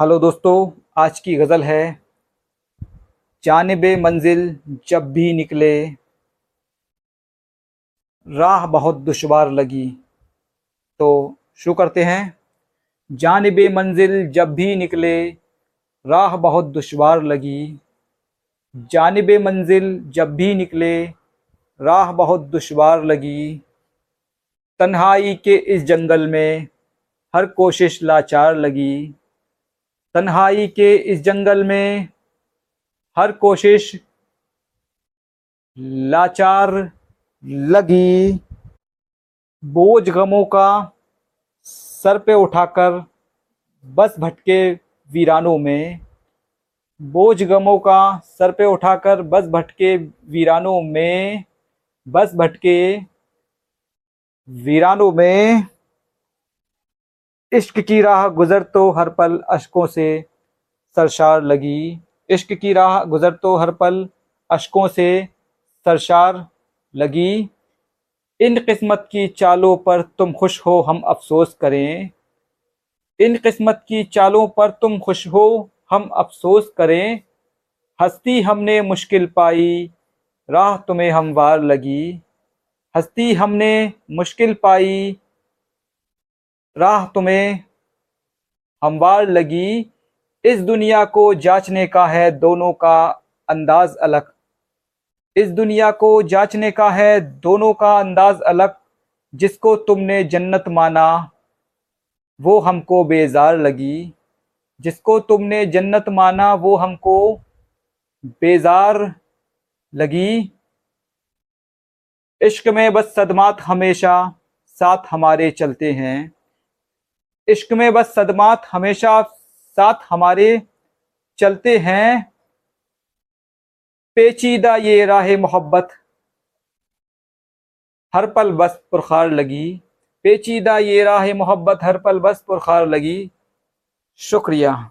Hello दोस्तों, आज की गज़ल है, जानब मंजिल जब भी निकले। राह बहुत दुशवार लगी। तो शुरू करते हैं। जानब मंजिल जब भी निकले, राह बहुत दुशवार लगी। जानब मंजिल जब भी निकले, राह बहुत दुशवार लगी। तन्हाई के इस जंगल में हर कोशिश लाचार लगी। तन्हाई के इस जंगल में हर कोशिश लाचार लगी। बोझ गमों का सर पे उठाकर बस भटके वीरानों में। बोझ गमों का सर पे उठाकर बस भटके वीरानों में। बस भटके वीरानों में। इश्क की राह गुजर तो हर पल अशकों से सरशार लगी। इश्क की राह गुजर तो हर पल अशकों से सरशार लगी। इन किस्मत की चालों पर तुम खुश हो, हम अफसोस करें। इन किस्मत की चालों पर तुम खुश हो, हम अफसोस करें। हस्ती हमने मुश्किल पाई, राह तुम्हें हमवार लगी। हस्ती हमने मुश्किल पाई राह तुम्हें हमवार लगी। इस दुनिया को जांचने का है दोनों का अंदाज अलग। इस दुनिया को जांचने का है दोनों का अंदाज अलग। जिसको तुमने जन्नत माना, वो हमको बेजार लगी। जिसको तुमने जन्नत माना, वो हमको बेजार लगी। इश्क में बस सदमात हमेशा साथ हमारे चलते हैं। इश्क में बस सदमात हमेशा साथ हमारे चलते हैं। पेचीदा ये राह मोहब्बत। हर पल बस पुरखार लगी। पेचीदा ये राह मोहब्बत, हर पल बस पुरखार लगी। शुक्रिया।